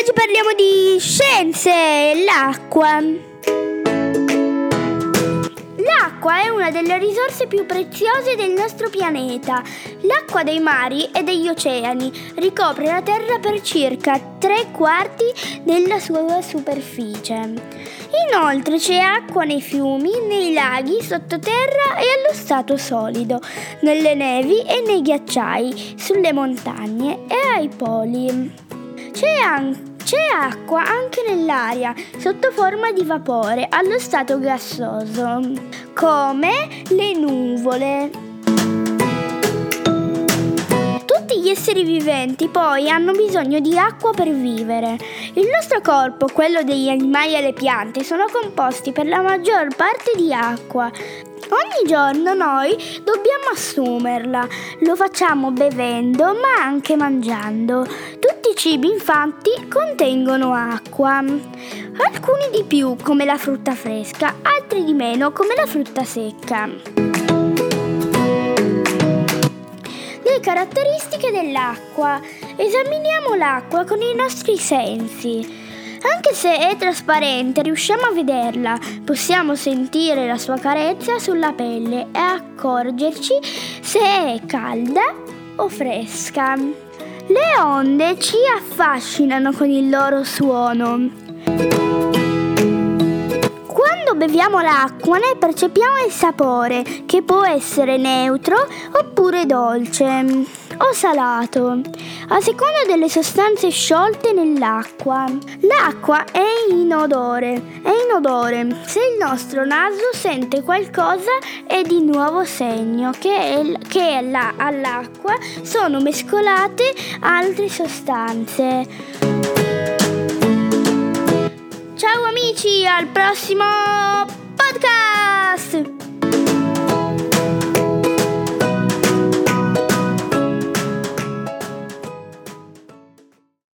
oggi parliamo di scienze, l'acqua. L'acqua è una delle risorse più preziose del nostro pianeta. L'acqua dei mari e degli oceani ricopre la Terra per circa tre quarti della sua superficie. Inoltre c'è acqua nei fiumi, nei laghi, sottoterra e allo stato solido, nelle nevi e nei ghiacciai, sulle montagne e ai poli. C'è anche c'è acqua anche nell'aria, sotto forma di vapore, allo stato gassoso, come le nuvole. Tutti gli esseri viventi poi hanno bisogno di acqua per vivere. Il nostro corpo, quello degli animali e le piante, sono composti per la maggior parte di acqua. Ogni giorno noi dobbiamo assumerla, lo facciamo bevendo ma anche mangiando. Tutti cibi infatti contengono acqua, alcuni di più come la frutta fresca, altri di meno come la frutta secca. Le caratteristiche dell'acqua. Esaminiamo l'acqua con i nostri sensi. Anche se è trasparente, riusciamo a vederla, possiamo sentire la sua carezza sulla pelle e accorgerci se è calda o fresca. Le onde ci affascinano con il loro suono. Quando beviamo l'acqua ne percepiamo il sapore, che può essere neutro oppure dolce o salato, a seconda delle sostanze sciolte nell'acqua. L'acqua è inodore, è inodore. Se il nostro naso sente qualcosa è di nuovo segno che, che la, all'acqua sono mescolate altre sostanze. Ciao amici, al prossimo!